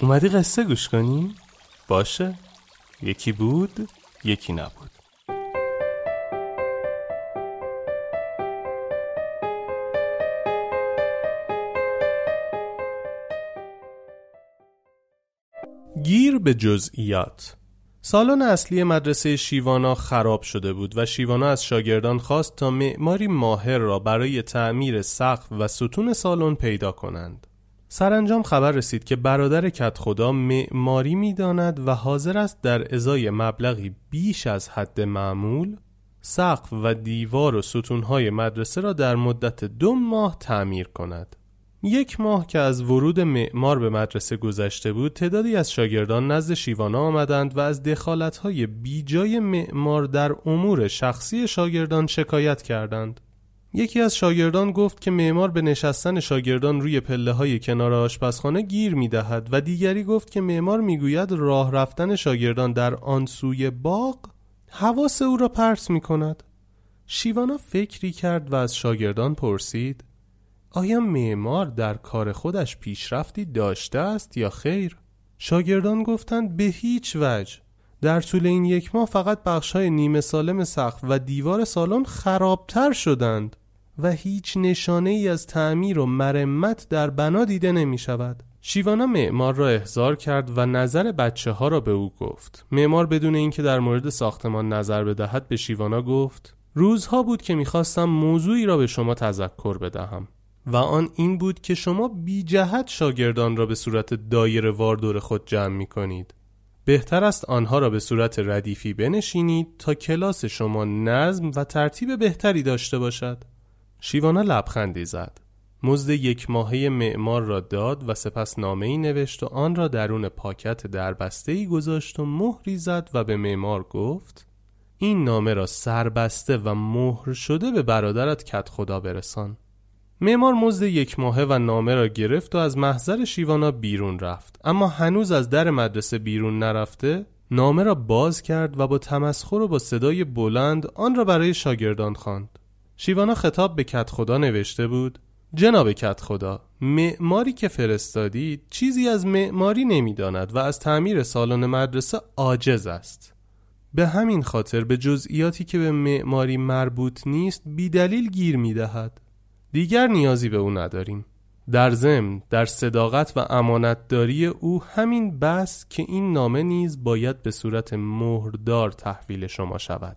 اومدی قصه گوش کنی؟ باشه یکی بود یکی نبود گیر به جزئیات سالن اصلی مدرسه شیوانا خراب شده بود و شیوانا از شاگردان خواست تا معماری ماهر را برای تعمیر سقف و ستون سالن پیدا کنند. سرانجام خبر رسید که برادر کت خدا معماری می‌داند و حاضر است در ازای مبلغی بیش از حد معمول سقف و دیوار و ستونهای مدرسه را در مدت دو ماه تعمیر کند. یک ماه که از ورود معمار به مدرسه گذشته بود تعدادی از شاگردان نزد شیوانا آمدند و از دخالتهای بیجای معمار در امور شخصی شاگردان شکایت کردند یکی از شاگردان گفت که معمار به نشستن شاگردان روی پله های کنار آشپزخانه گیر می دهد و دیگری گفت که معمار می‌گوید راه رفتن شاگردان در آن سوی باغ حواس او را پرت می کند شیوانا فکری کرد و از شاگردان پرسید آیا معمار در کار خودش پیشرفتی داشته است یا خیر؟ شاگردان گفتند به هیچ وجه در طول این یک ماه فقط بخشای نیمه سالم سقف و دیوار سالن خرابتر شدند و هیچ نشانه ای از تعمیر و مرمت در بنا دیده نمی شود. شیوانا معمار را احضار کرد و نظر بچه ها را به او گفت. معمار بدون اینکه در مورد ساختمان نظر بدهد به شیوانا گفت روزها بود که می‌خواستم موضوعی را به شما تذکر بدهم. و آن این بود که شما بی جهت شاگردان را به صورت دایر وار دور خود جمع می کنید. بهتر است آنها را به صورت ردیفی بنشینید تا کلاس شما نظم و ترتیب بهتری داشته باشد. شیوانا لبخندی زد. مزد یک ماهه معمار را داد و سپس نامه ای نوشت و آن را درون پاکت دربسته ای گذاشت و مهری زد و به معمار گفت این نامه را سربسته و مهر شده به برادرت کت خدا برسان. معمار مزد یک ماهه و نامه را گرفت و از محضر شیوانا بیرون رفت. اما هنوز از در مدرسه بیرون نرفته نامه را باز کرد و با تمسخر و با صدای بلند آن را برای شاگردان خواند. شیوانا خطاب به کت خدا نوشته بود جناب کت خدا معماری که فرستادید چیزی از معماری نمی‌داند و از تعمیر سالن مدرسه عاجز است. به همین خاطر به جزئیاتی که به معماری مربوط نیست بیدلیل گیر می‌دهد. دیگر نیازی به او نداریم. در ضمن در صداقت و امانتداری او همین بس که این نامه نیز باید به صورت مهردار تحویل شما شود.